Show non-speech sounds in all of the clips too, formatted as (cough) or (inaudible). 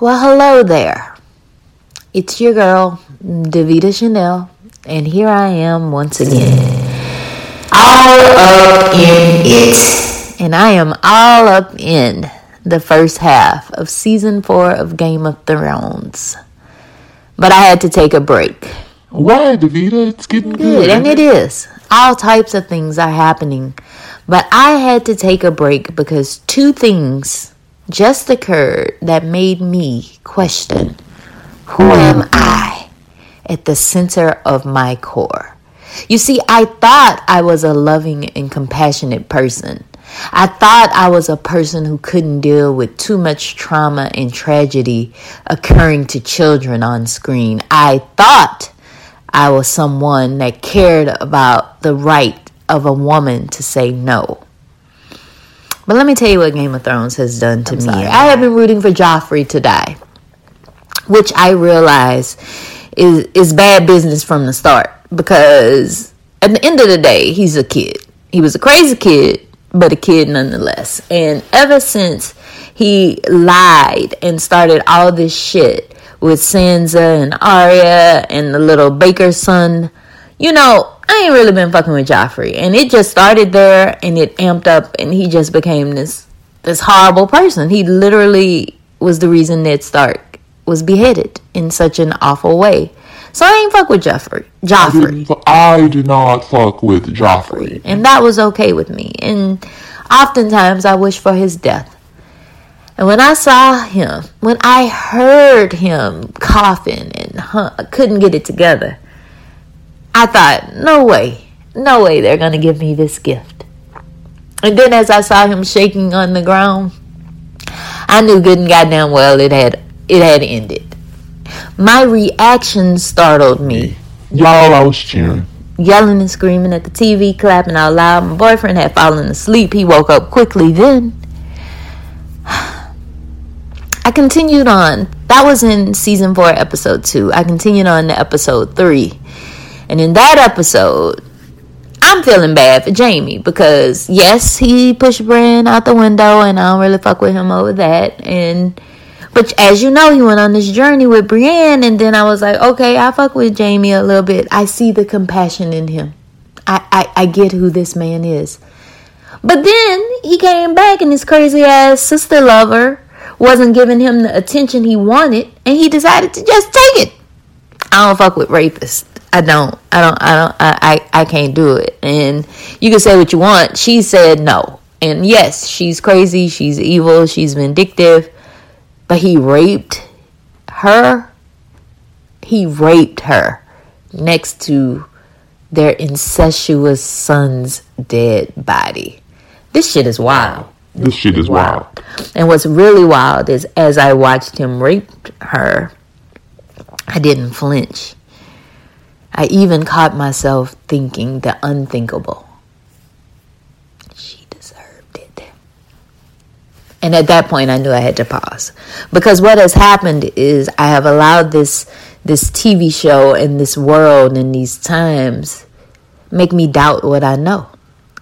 Well, hello there. It's your girl, Davita Chanel, and here I am once again. All up in it. And I am all up in the first half of season four of Game of Thrones. But I had to take a break. Why, Davita? It's getting good. Good, and it is. All types of things are happening. But I had to take a break because two things just occurred that made me question who hmm. am I at the center of my core? You see, I thought I was a loving and compassionate person. I thought I was a person who couldn't deal with too much trauma and tragedy occurring to children on screen. I thought I was someone that cared about the right of a woman to say no. But let me tell you what Game of Thrones has done to I'm me. Sorry. I have been rooting for Joffrey to die, which I realize is is bad business from the start because at the end of the day, he's a kid. He was a crazy kid, but a kid nonetheless. And ever since he lied and started all this shit with Sansa and Arya and the little baker son, you know, I ain't really been fucking with Joffrey. And it just started there and it amped up and he just became this this horrible person. He literally was the reason Ned Stark was beheaded in such an awful way. So I ain't fuck with Joffrey. Joffrey. I, I did not fuck with Joffrey. And that was okay with me. And oftentimes I wish for his death. And when I saw him, when I heard him coughing and huh, couldn't get it together, I thought, no way, no way they're going to give me this gift. And then as I saw him shaking on the ground, I knew good and goddamn well it had it had ended. My reaction startled me. Y'all, I was cheering. Yelling and screaming at the TV, clapping out loud. My boyfriend had fallen asleep. He woke up quickly then. (sighs) I continued on. That was in season four, episode two. I continued on to episode three. And in that episode, I'm feeling bad for Jaime because yes, he pushed Bran out the window, and I don't really fuck with him over that. And but as you know, he went on this journey with Brienne, and then I was like, okay, I fuck with Jaime a little bit. I see the compassion in him. I, I, I get who this man is. But then he came back, and his crazy ass sister lover wasn't giving him the attention he wanted, and he decided to just take it. I don't fuck with rapists. I don't. I don't. I don't. I, I, I can't do it. And you can say what you want. She said no. And yes, she's crazy. She's evil. She's vindictive. But he raped her. He raped her next to their incestuous son's dead body. This shit is wild. This shit is wild. And what's really wild is as I watched him rape her, I didn't flinch. I even caught myself thinking the unthinkable. She deserved it. And at that point, I knew I had to pause. Because what has happened is I have allowed this, this TV show and this world and these times make me doubt what I know.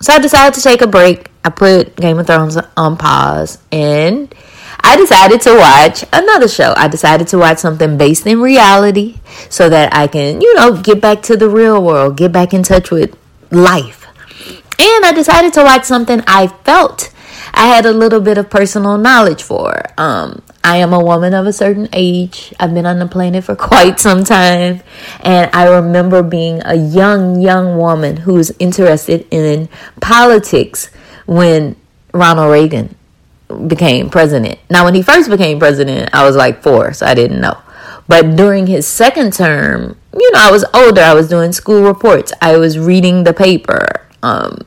So I decided to take a break. I put Game of Thrones on pause and I decided to watch another show. I decided to watch something based in reality so that I can, you know, get back to the real world, get back in touch with life. And I decided to watch something I felt I had a little bit of personal knowledge for. Um, I am a woman of a certain age. I've been on the planet for (laughs) quite some time. And I remember being a young, young woman who was interested in politics when Ronald Reagan became president. Now, when he first became president, I was like four, so I didn't know. But during his second term, you know, I was older. I was doing school reports. I was reading the paper. Um,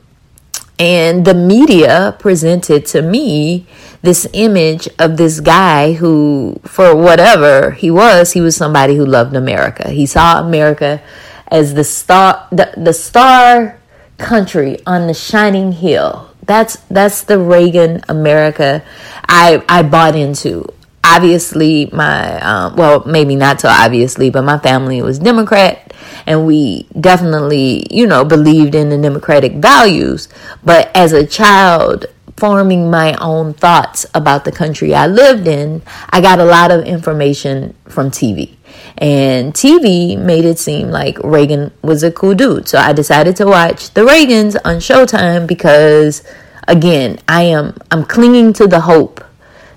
and the media presented to me this image of this guy who, for whatever he was, he was somebody who loved America. He saw America as the star, the, the star country on the shining hill that's that's the Reagan America I I bought into. Obviously, my um, well, maybe not so obviously, but my family was Democrat, and we definitely, you know, believed in the democratic values. But as a child, forming my own thoughts about the country I lived in, I got a lot of information from TV. And TV made it seem like Reagan was a cool dude. So I decided to watch The Reagans on Showtime because again, I am I'm clinging to the hope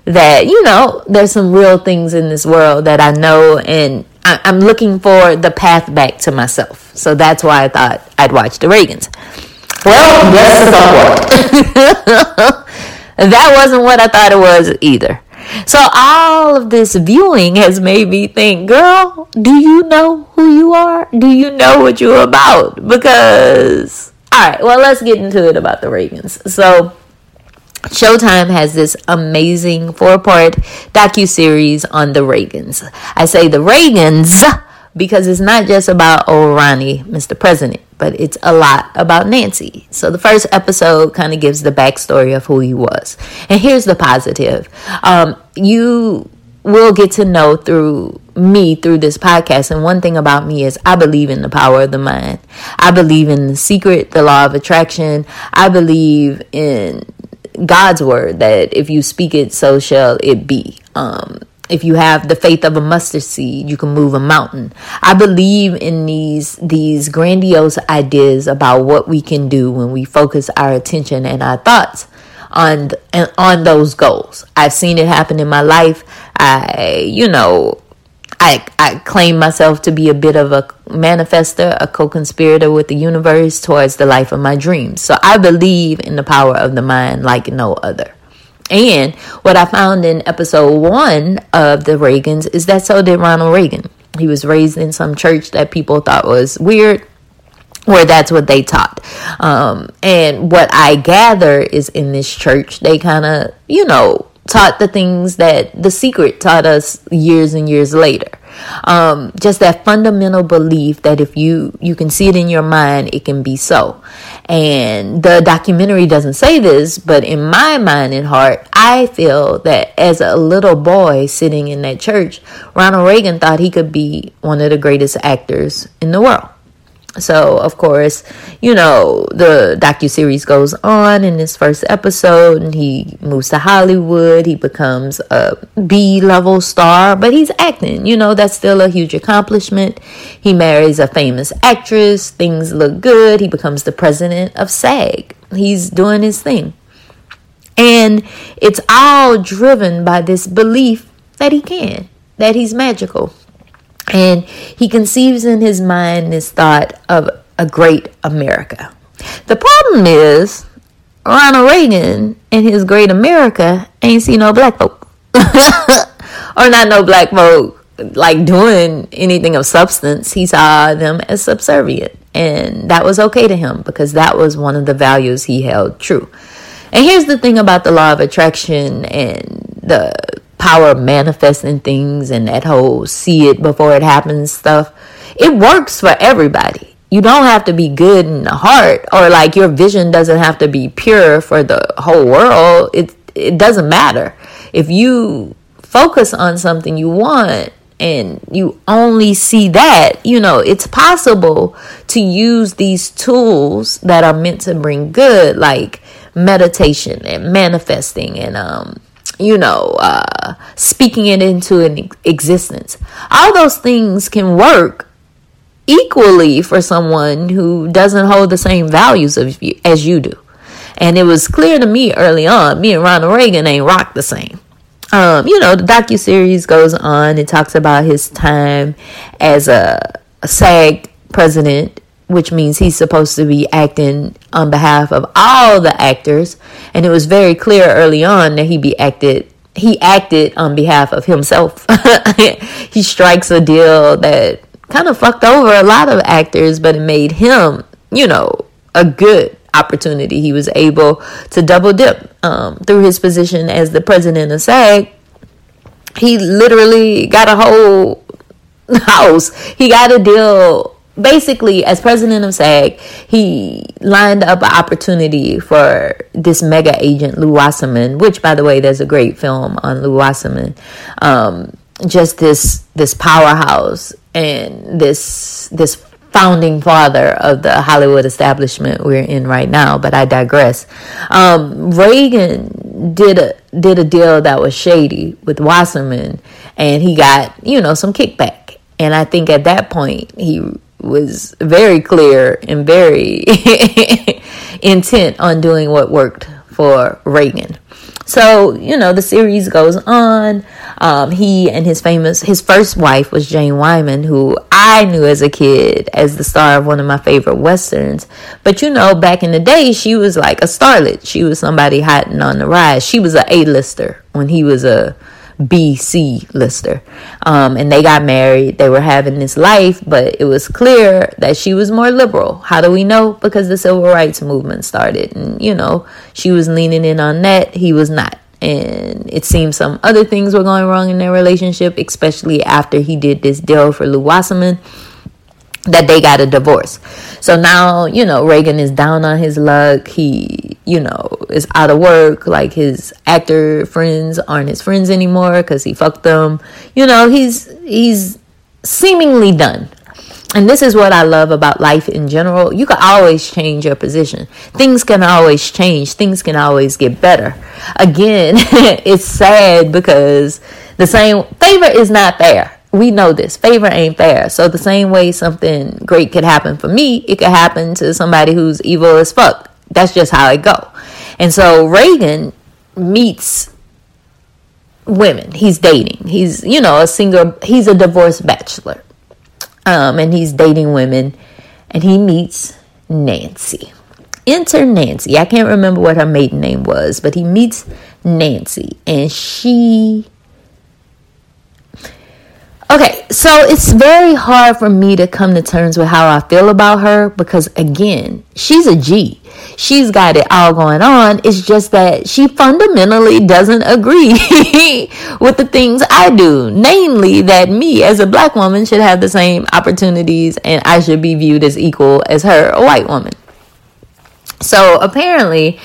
that you know there's some real things in this world that I know and I, am looking for the path back to myself. So that's why I thought I'd watch The Reagans. Well, guess what? (laughs) that wasn't what I thought it was either. So all of this viewing has made me think, girl, do you know who you are? Do you know what you're about? Because all right, well, let's get into it about the Reagans. So Showtime has this amazing four-part docu-series on the Reagans. I say the Reagans because it's not just about old Ronnie, Mr. President, but it's a lot about Nancy. So the first episode kind of gives the backstory of who he was. And here's the positive. Um, you will get to know through me through this podcast. And one thing about me is I believe in the power of the mind. I believe in the secret, the law of attraction. I believe in God's word that if you speak it, so shall it be. Um, if you have the faith of a mustard seed, you can move a mountain. I believe in these these grandiose ideas about what we can do when we focus our attention and our thoughts on on those goals. I've seen it happen in my life. I, you know, I, I claim myself to be a bit of a manifester, a co conspirator with the universe towards the life of my dreams. So I believe in the power of the mind like no other. And what I found in episode one of the Reagans is that so did Ronald Reagan. He was raised in some church that people thought was weird, where that's what they taught. Um, and what I gather is in this church, they kind of, you know, taught the things that the secret taught us years and years later. Um, just that fundamental belief that if you you can see it in your mind it can be so. And the documentary doesn't say this but in my mind and heart i feel that as a little boy sitting in that church ronald reagan thought he could be one of the greatest actors in the world so of course you know the docu-series goes on in this first episode and he moves to hollywood. He becomes a b-level star but he's acting. You know that's still a huge accomplishment. He marries a famous actress. Things look good. He becomes the president of sag. He's doing his thing. And it's all driven by this belief that he can that he's magical and he conceives in his mind this thought of a great America. The problem is, Ronald Reagan and his great America ain't see no black folk. (laughs) or not no black folk like doing anything of substance. He saw them as subservient. And that was okay to him because that was one of the values he held true. And here's the thing about the law of attraction and the power of manifesting things and that whole see it before it happens stuff. It works for everybody. You don't have to be good in the heart or like your vision doesn't have to be pure for the whole world. It it doesn't matter. If you focus on something you want and you only see that, you know, it's possible to use these tools that are meant to bring good like meditation and manifesting and um you know, uh, speaking it into an existence. All those things can work equally for someone who doesn't hold the same values of you, as you do. And it was clear to me early on, me and Ronald Reagan ain't rock the same. Um, you know, the docu series goes on. It talks about his time as a, a SAG president which means he's supposed to be acting on behalf of all the actors. And it was very clear early on that he be acted he acted on behalf of himself. (laughs) He strikes a deal that kind of fucked over a lot of actors but it made him you know a good opportunity. He was able to double dip um, through his position as the president of SAG. He literally got a whole (laughs) house. He got a deal basically, as president of SAG, he lined up an opportunity for this mega agent, Lew Wasserman, which, by the way, there's a great film on Lew Wasserman. Um, just this this powerhouse and this this founding father of the Hollywood establishment we're in right now, but I digress. Um, Reagan did a did a deal that was shady with Wasserman, and he got you know some kickback. And I think at that point he was very clear and very (laughs) intent on doing what worked for Reagan. So, you know, the series goes on. Um, he and his famous, his first wife was Jane Wyman, who I knew as a kid as the star of one of my favorite westerns. But, you know, back in the day, she was like a starlet. She was somebody hot and on the rise. She was a A-lister when he was a BC lister. Um, and they got married. They were having this life, but it was clear that she was more liberal. How do we know? Because the civil rights movement started. And, you know, she was leaning in on that. He was not. And it seems some other things were going wrong in their relationship, especially after he did this deal for Lew Wasserman that they got a divorce. So now, you know, Reagan is down on his luck. He, you know, is out of work. Like his actor friends aren't his friends anymore because he fucked them. You know, he's he's seemingly done. And this is what I love about life in general. You can always change your position. Things can always change. Things can always get better. Again, (laughs) it's sad because the same favor is not fair we know this. Favor ain't fair. So the same way something great could happen for me it could happen to somebody who's evil as fuck. That's just how it go. And so reagan meets women. He's dating. He's you know a single he's a divorced bachelor. Um, and he's dating women. And he meets nancy. Enter nancy. I can't remember what her maiden name was but he meets nancy. And she Okay, so it's very hard for me to come to terms with how I feel about her because, again, she's a G. She's got it all going on. It's just that she fundamentally doesn't agree (laughs) with the things I do. Namely, that me as a black woman should have the same opportunities and I should be viewed as equal as her, a white woman. So apparently,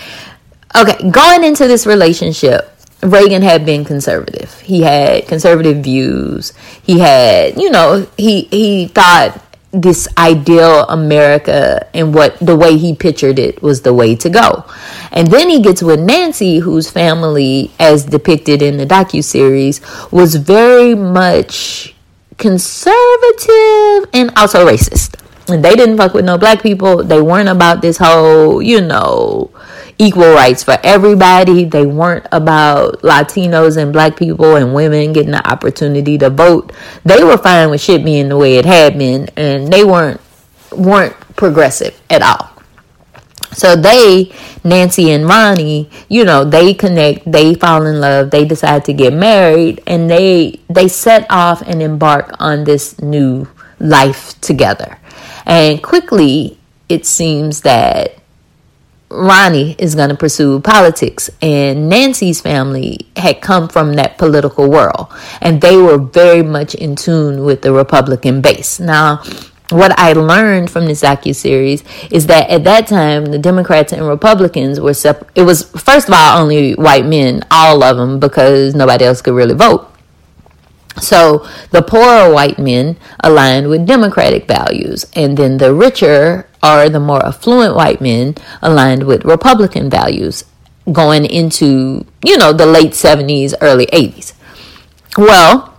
okay, going into this relationship, Reagan had been conservative. He had conservative views. He had, you know, he he thought this ideal America and what the way he pictured it was the way to go. And then he gets with Nancy, whose family, as depicted in the docu series, was very much conservative and also racist. And they didn't fuck with no black people. They weren't about this whole, you know, equal rights for everybody. They weren't about Latinos and black people and women getting the opportunity to vote. They were fine with shit being the way it had been and they weren't weren't progressive at all. So they, Nancy and Ronnie, you know, they connect, they fall in love, they decide to get married, and they they set off and embark on this new life together. And quickly it seems that Ronnie is going to pursue politics, and Nancy's family had come from that political world, and they were very much in tune with the Republican base. Now, what I learned from this docu series is that at that time the Democrats and Republicans were separate. It was first of all only white men, all of them, because nobody else could really vote. So the poorer white men aligned with Democratic values, and then the richer or the more affluent white men aligned with Republican values going into, you know, the late 70s, early 80s. Well,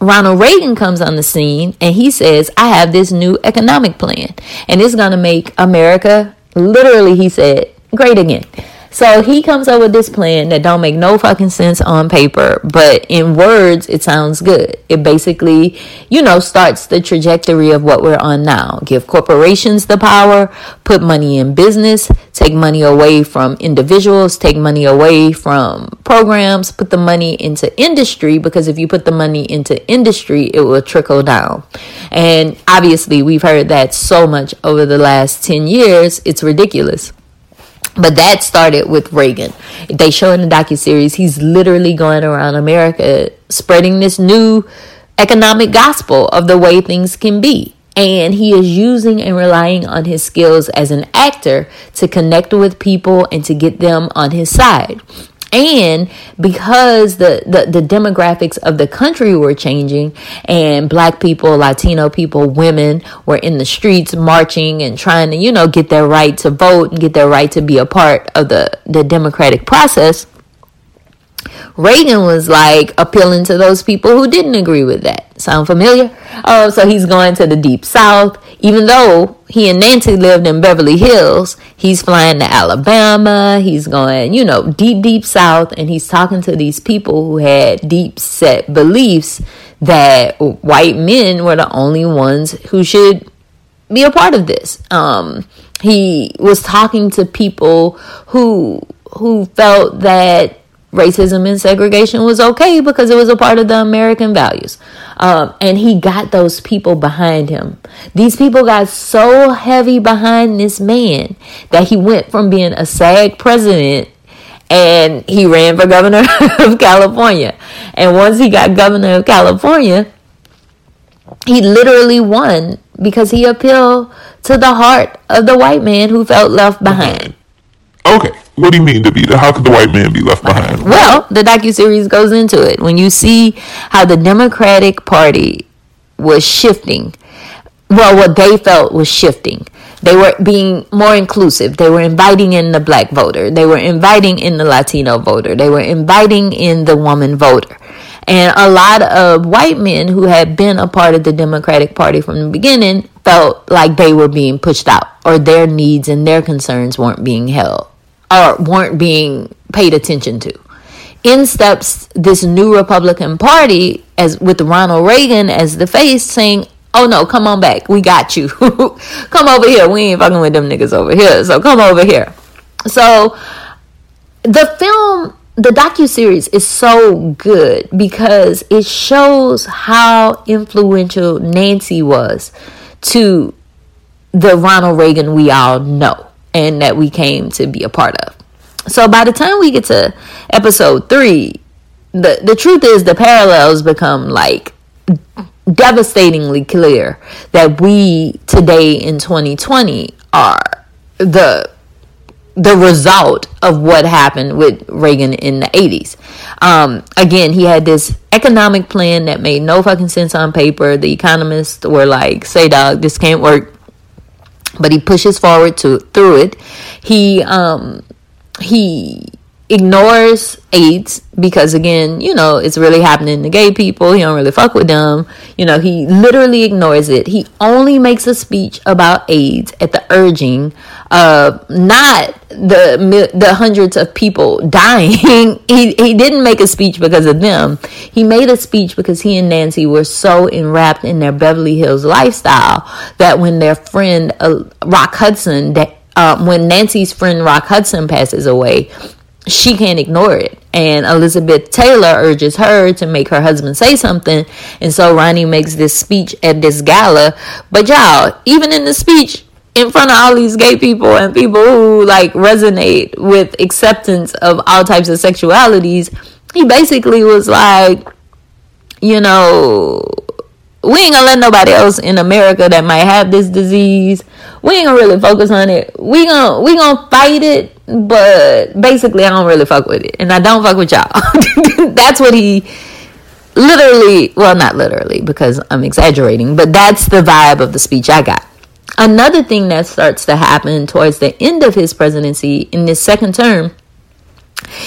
Ronald Reagan comes on the scene and he says, I have this new economic plan, and it's going to make America, literally, he said, great again. So he comes up with this plan that don't make no fucking sense on paper, but in words it sounds good. It basically, you know, starts the trajectory of what we're on now. Give corporations the power, put money in business, take money away from individuals, take money away from programs, put the money into industry because if you put the money into industry, it will trickle down. And obviously, we've heard that so much over the last 10 years, it's ridiculous. But that started with Reagan. They show in the docu series he's literally going around America spreading this new economic gospel of the way things can be. And he is using and relying on his skills as an actor to connect with people and to get them on his side. And because the, the, the demographics of the country were changing and black people latino people women were in the streets marching and trying to you know get their right to vote and get their right to be a part of the the democratic process Reagan was like appealing to those people who didn't agree with that. Sound familiar? Oh, so he's going to the deep south. Even though he and Nancy lived in Beverly Hills, he's flying to Alabama. He's going, you know, deep, deep south. And he's talking to these people who had deep set beliefs that white men were the only ones who should be a part of this. Um, he was talking to people who who felt that racism and segregation was okay because it was a part of the American values. Um, and he got those people behind him. These people got so heavy behind this man that he went from being a SAG president and he ran for governor (laughs) of California. And once he got governor of California, he literally won because he appealed to the heart of the white man who felt left behind. Okay. What do you mean, to Davita? How could the white man be left behind? Well, the docu series goes into it. When you see how the Democratic Party was shifting, well, what they felt was shifting. They were being more inclusive. They were inviting in the black voter. They were inviting in the Latino voter. They were inviting in the woman voter. And a lot of white men who had been a part of the Democratic Party from the beginning felt like they were being pushed out or their needs and their concerns weren't being held or weren't being paid attention to. In steps this new Republican Party as with Ronald Reagan as the face saying, Oh no, come on back. We got you. (laughs) come over here. We ain't fucking with them niggas over here. So come over here. So the film the docu series is so good because it shows how influential Nancy was to the Ronald Reagan we all know and that we came to be a part of. So by the time we get to episode 3, the the truth is the parallels become like devastatingly clear that we today in 2020 are the the result of what happened with Reagan in the 80s. Um, again, he had this economic plan that made no fucking sense on paper. The economists were like, say, dog, this can't work. But he pushes forward to through it. He um, he ignores AIDS because again, you know, it's really happening to gay people. He don't really fuck with them. You know, he literally ignores it. He only makes a speech about AIDS at the urging of not the the hundreds of people (laughs) dying. he he didn't make a speech because of them. He made a speech because he and Nancy were so enwrapped in their Beverly Hills lifestyle that when their friend uh, Rock Hudson uh, when Nancy's friend Rock Hudson passes away, she can't ignore it. And Elizabeth Taylor urges her to make her husband say something. And so Ronnie makes this speech at this gala. But y'all, even in the speech, in front of all these gay people and people who like resonate with acceptance of all types of sexualities, he basically was like, you know, we ain't gonna let nobody else in America that might have this disease. We ain't gonna really focus on it. We gonna we gonna fight it, but basically I don't really fuck with it, and I don't fuck with y'all. (laughs) that's what he literally, well, not literally because I'm exaggerating, but that's the vibe of the speech I got. Another thing that starts to happen towards the end of his presidency in this second term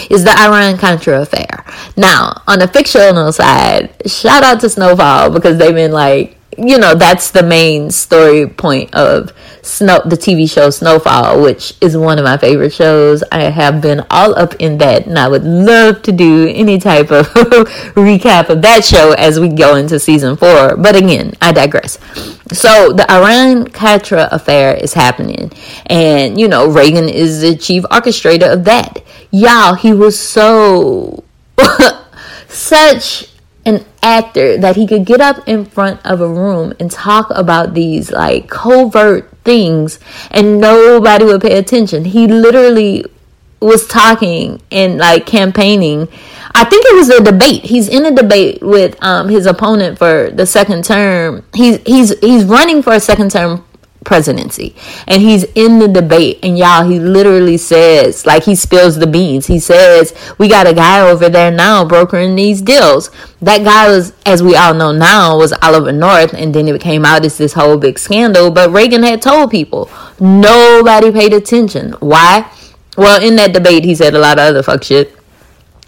is the Iran Contra affair. Now, on the fictional side, shout out to Snowfall because they've been like, you know, that's the main story point of Snow, the TV show Snowfall, which is one of my favorite shows. I have been all up in that, and I would love to do any type of (laughs) recap of that show as we go into season four. But again, I digress. So the Iran Contra affair is happening, and you know, Reagan is the chief orchestrator of that. Y'all, he was so (laughs) such an actor that he could get up in front of a room and talk about these like covert things and nobody would pay attention. He literally was talking and like campaigning. I think it was a debate. He's in a debate with um, his opponent for the second term. He's he's he's running for a second term presidency. And he's in the debate, and y'all, he literally says, like, he spills the beans. He says, We got a guy over there now brokering these deals. That guy was, as we all know now, was Oliver North, and then it came out as this whole big scandal. But Reagan had told people, nobody paid attention. Why? Well, in that debate, he said a lot of other fuck shit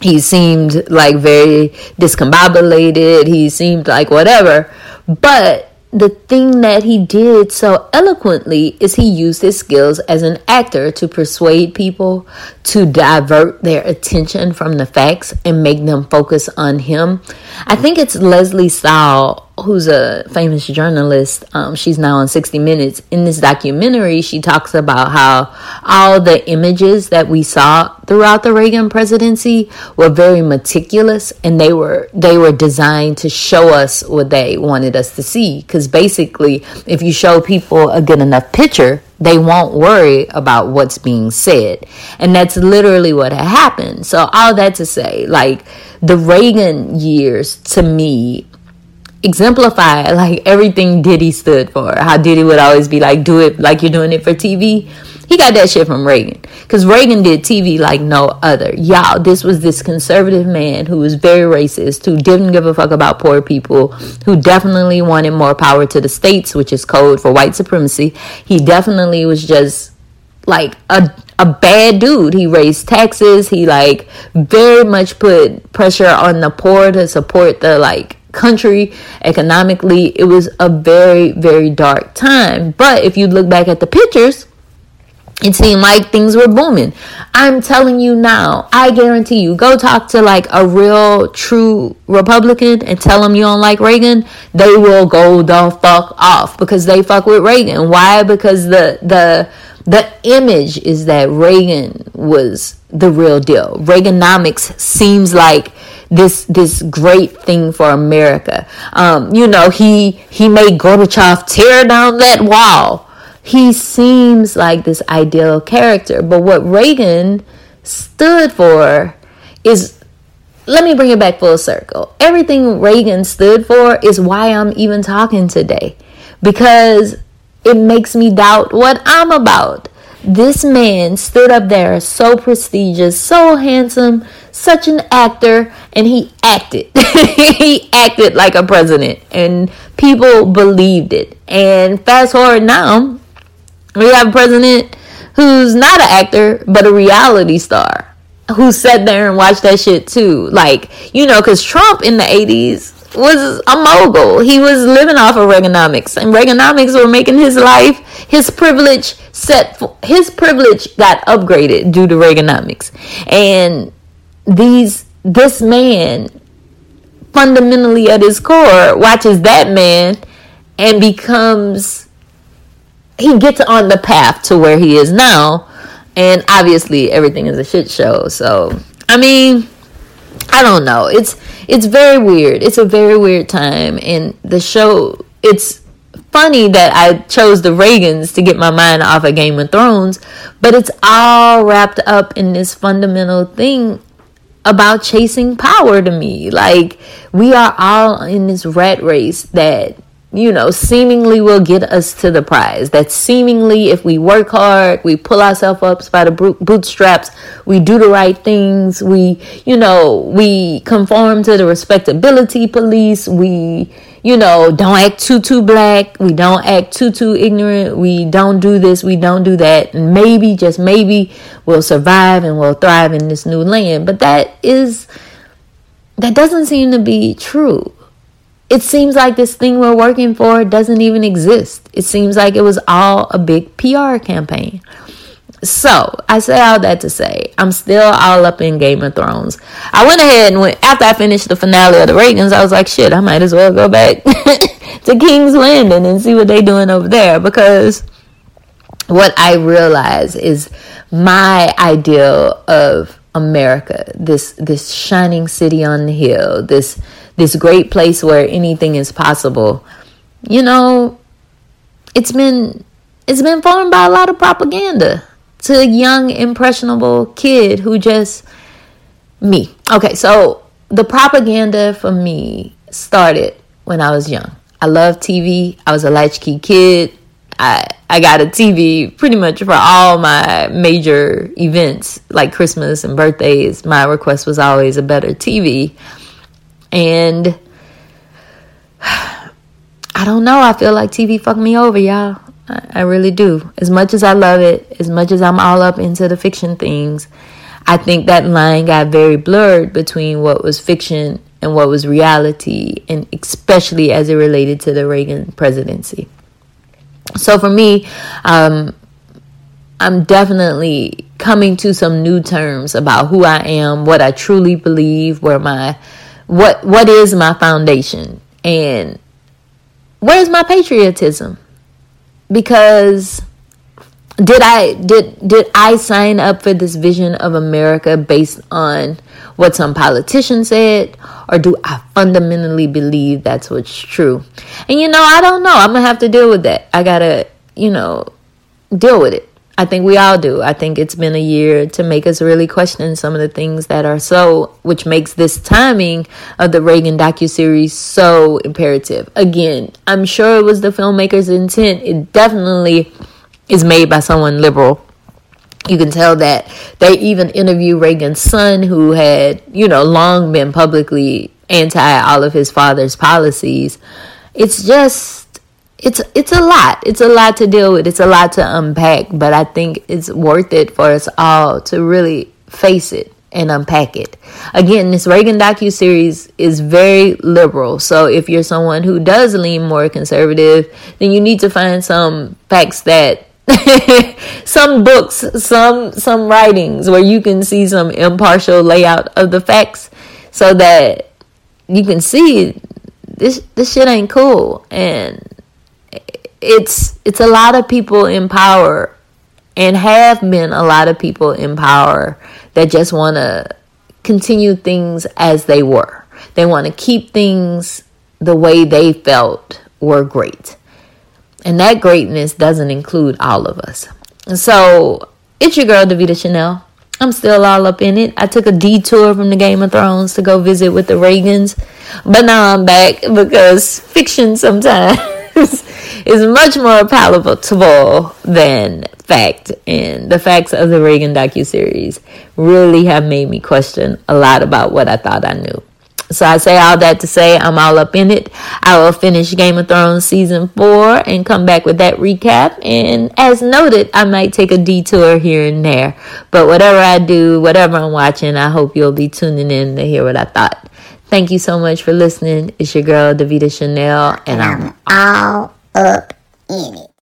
he seemed like very discombobulated he seemed like whatever but the thing that he did so eloquently is he used his skills as an actor to persuade people to divert their attention from the facts and make them focus on him. I think it's Lesley Stahl who's a famous journalist. Um, she's now on 60 Minutes. In this documentary, she talks about how all the images that we saw throughout the Reagan presidency were very meticulous and they were they were designed to show us what they wanted us to see because basically if you show people a good enough picture they won't worry about what's being said and that's literally what happened so all that to say like the Reagan years to me exemplify like everything Diddy stood for. How Diddy would always be like, do it like you're doing it for TV. He got that shit from Reagan. Because Reagan did TV like no other. Y'all, this was this conservative man who was very racist, who didn't give a fuck about poor people, who definitely wanted more power to the states, which is code for white supremacy. He definitely was just like a a bad dude. He raised taxes. He like very much put pressure on the poor to support the like country economically. It was a very, very dark time. But if you look back at the pictures, it seemed like things were booming. I'm telling you now, I guarantee you, go talk to like a real true Republican and tell them you don't like Reagan, they will go the fuck off because they fuck with Reagan. Why? Because the the the image is that Reagan was the real deal. Reaganomics seems like this this great thing for America. Um, you know, he he made Gorbachev tear down that wall. He seems like this ideal character, but what Reagan stood for is let me bring it back full circle. Everything Reagan stood for is why I'm even talking today because it makes me doubt what I'm about. This man stood up there so prestigious, so handsome, such an actor, and he acted. (laughs) he acted like a president, and people believed it. And fast forward now, we have a president who's not an actor, but a reality star who sat there and watched that shit too. Like, you know, because Trump in the 80s was a mogul. He was living off of Reaganomics, and Reaganomics were making his life, his privilege set, his privilege got upgraded due to Reaganomics, and these this man fundamentally at his core watches that man and becomes he gets on the path to where he is now. And obviously everything is a shit show. So i mean i don't know it's it's very weird it's a very weird time and the show it's funny that I chose the Reagans to get my mind off of Game of Thrones, but it's all wrapped up in this fundamental thing about chasing power to me. Like, we are all in this rat race that, you know, seemingly will get us to the prize. That seemingly, if we work hard, we pull ourselves up by the bootstraps, we do the right things, we, you know, we conform to the respectability police, we, you know, don't act too too black. We don't act too too ignorant. We don't do this. We don't do that. And maybe, just maybe, we'll survive and we'll thrive in this new land. But that is that doesn't seem to be true. It seems like this thing we're working for doesn't even exist. It seems like it was all a big PR campaign. So I say all that to say I'm still all up in Game of Thrones. I went ahead and went after I finished the finale of the Reagans. I was like, shit, I might as well go back (laughs) to King's Landing and see what they're doing over there because what I realize is my ideal of America, this this shining city on the hill, this this great place where anything is possible. You know, it's been it's been formed by a lot of propaganda to a young, impressionable kid who just me. Okay, so the propaganda for me started when I was young. I loved TV. I was a latchkey kid. I I got a TV pretty much for all my major events like Christmas and birthdays. My request was always a better TV. And (sighs) I don't know. I feel like TV fucked me over, y'all. I, I really do. As much as I love it, as much as I'm all up into the fiction things, I think that line got very blurred between what was fiction and what was reality, and especially as it related to the Reagan presidency. So for me, um, I'm definitely coming to some new terms about who I am, what I truly believe, where my what what is my foundation, and where's my patriotism? Because did I did did I sign up for this vision of America based on what some politician said or do I fundamentally believe that's what's true? And you know, I don't know. I'm going to have to deal with that. I got to, you know, deal with it. I think we all do. I think it's been a year to make us really question some of the things that are so, which makes this timing of the Reagan docu series so imperative. Again, I'm sure it was the filmmaker's intent. It definitely is made by someone liberal. You can tell that they even interviewed Reagan's son, who had, you know, long been publicly anti all of his father's policies. It's just, it's it's a lot. It's a lot to deal with. It's a lot to unpack. But I think it's worth it for us all to really face it and unpack it. Again, this Reagan docu series is very liberal. So if you're someone who does lean more conservative, then you need to find some facts that (laughs) some books, some some writings where you can see some impartial layout of the facts so that you can see this this shit ain't cool and it's it's a lot of people in power and have been a lot of people in power that just want to continue things as they were. They want to keep things the way they felt were great. And that greatness doesn't include all of us. So it's your girl, Davita Chanel. I'm still all up in it. I took a detour from the Game of Thrones to go visit with the Reagans. But now I'm back because fiction sometimes (laughs) is much more palatable than fact. And the facts of the Reagan docu-series really have made me question a lot about what I thought I knew. So I say all that to say I'm all up in it. I will finish Game of Thrones season four and come back with that recap. And as noted, I might take a detour here and there. But whatever I do, whatever I'm watching, I hope you'll be tuning in to hear what I thought. Thank you so much for listening. It's your girl, Davita Chanel, and I'm all up in it.